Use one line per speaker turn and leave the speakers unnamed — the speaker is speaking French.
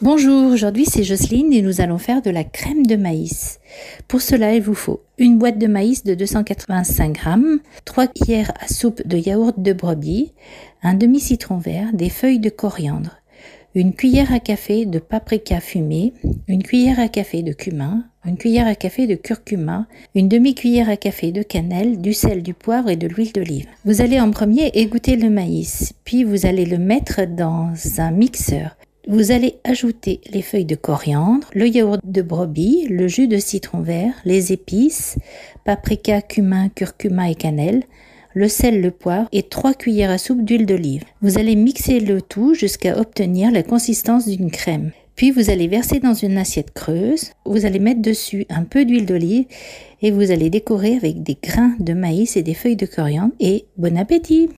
Bonjour, aujourd'hui c'est Jocelyne et nous allons faire de la crème de maïs. Pour cela, il vous faut une boîte de maïs de 285 g, 3 cuillères à soupe de yaourt de brebis, un demi-citron vert, des feuilles de coriandre, une cuillère à café de paprika fumé, une cuillère à café de cumin, une cuillère à café de curcuma, une demi-cuillère à café de cannelle, du sel, du poivre et de l'huile d'olive. Vous allez en premier égoutter le maïs, puis vous allez le mettre dans un mixeur. Vous allez ajouter les feuilles de coriandre, le yaourt de brebis, le jus de citron vert, les épices, paprika, cumin, curcuma et cannelle, le sel, le poivre et 3 cuillères à soupe d'huile d'olive. Vous allez mixer le tout jusqu'à obtenir la consistance d'une crème. Puis vous allez verser dans une assiette creuse, vous allez mettre dessus un peu d'huile d'olive et vous allez décorer avec des grains de maïs et des feuilles de coriandre et bon appétit